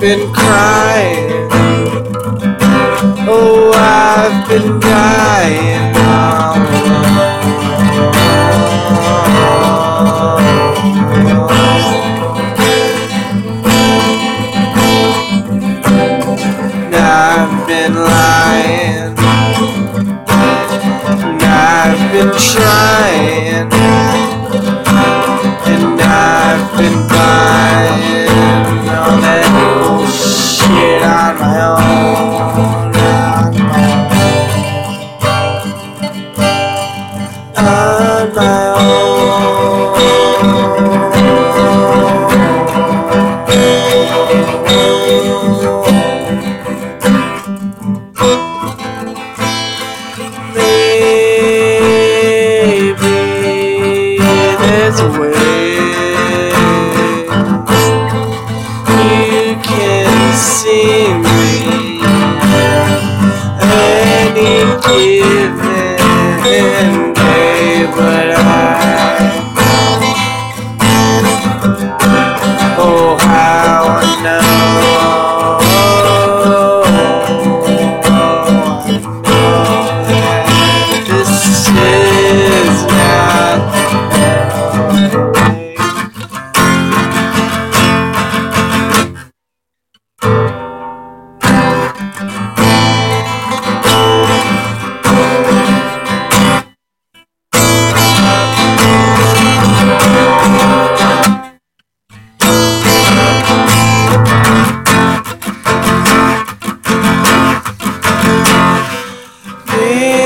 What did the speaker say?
been crying. Oh, I've been dying. I've been lying. I've been trying. There's a way. You can see me. Any given day, but I oh Deus.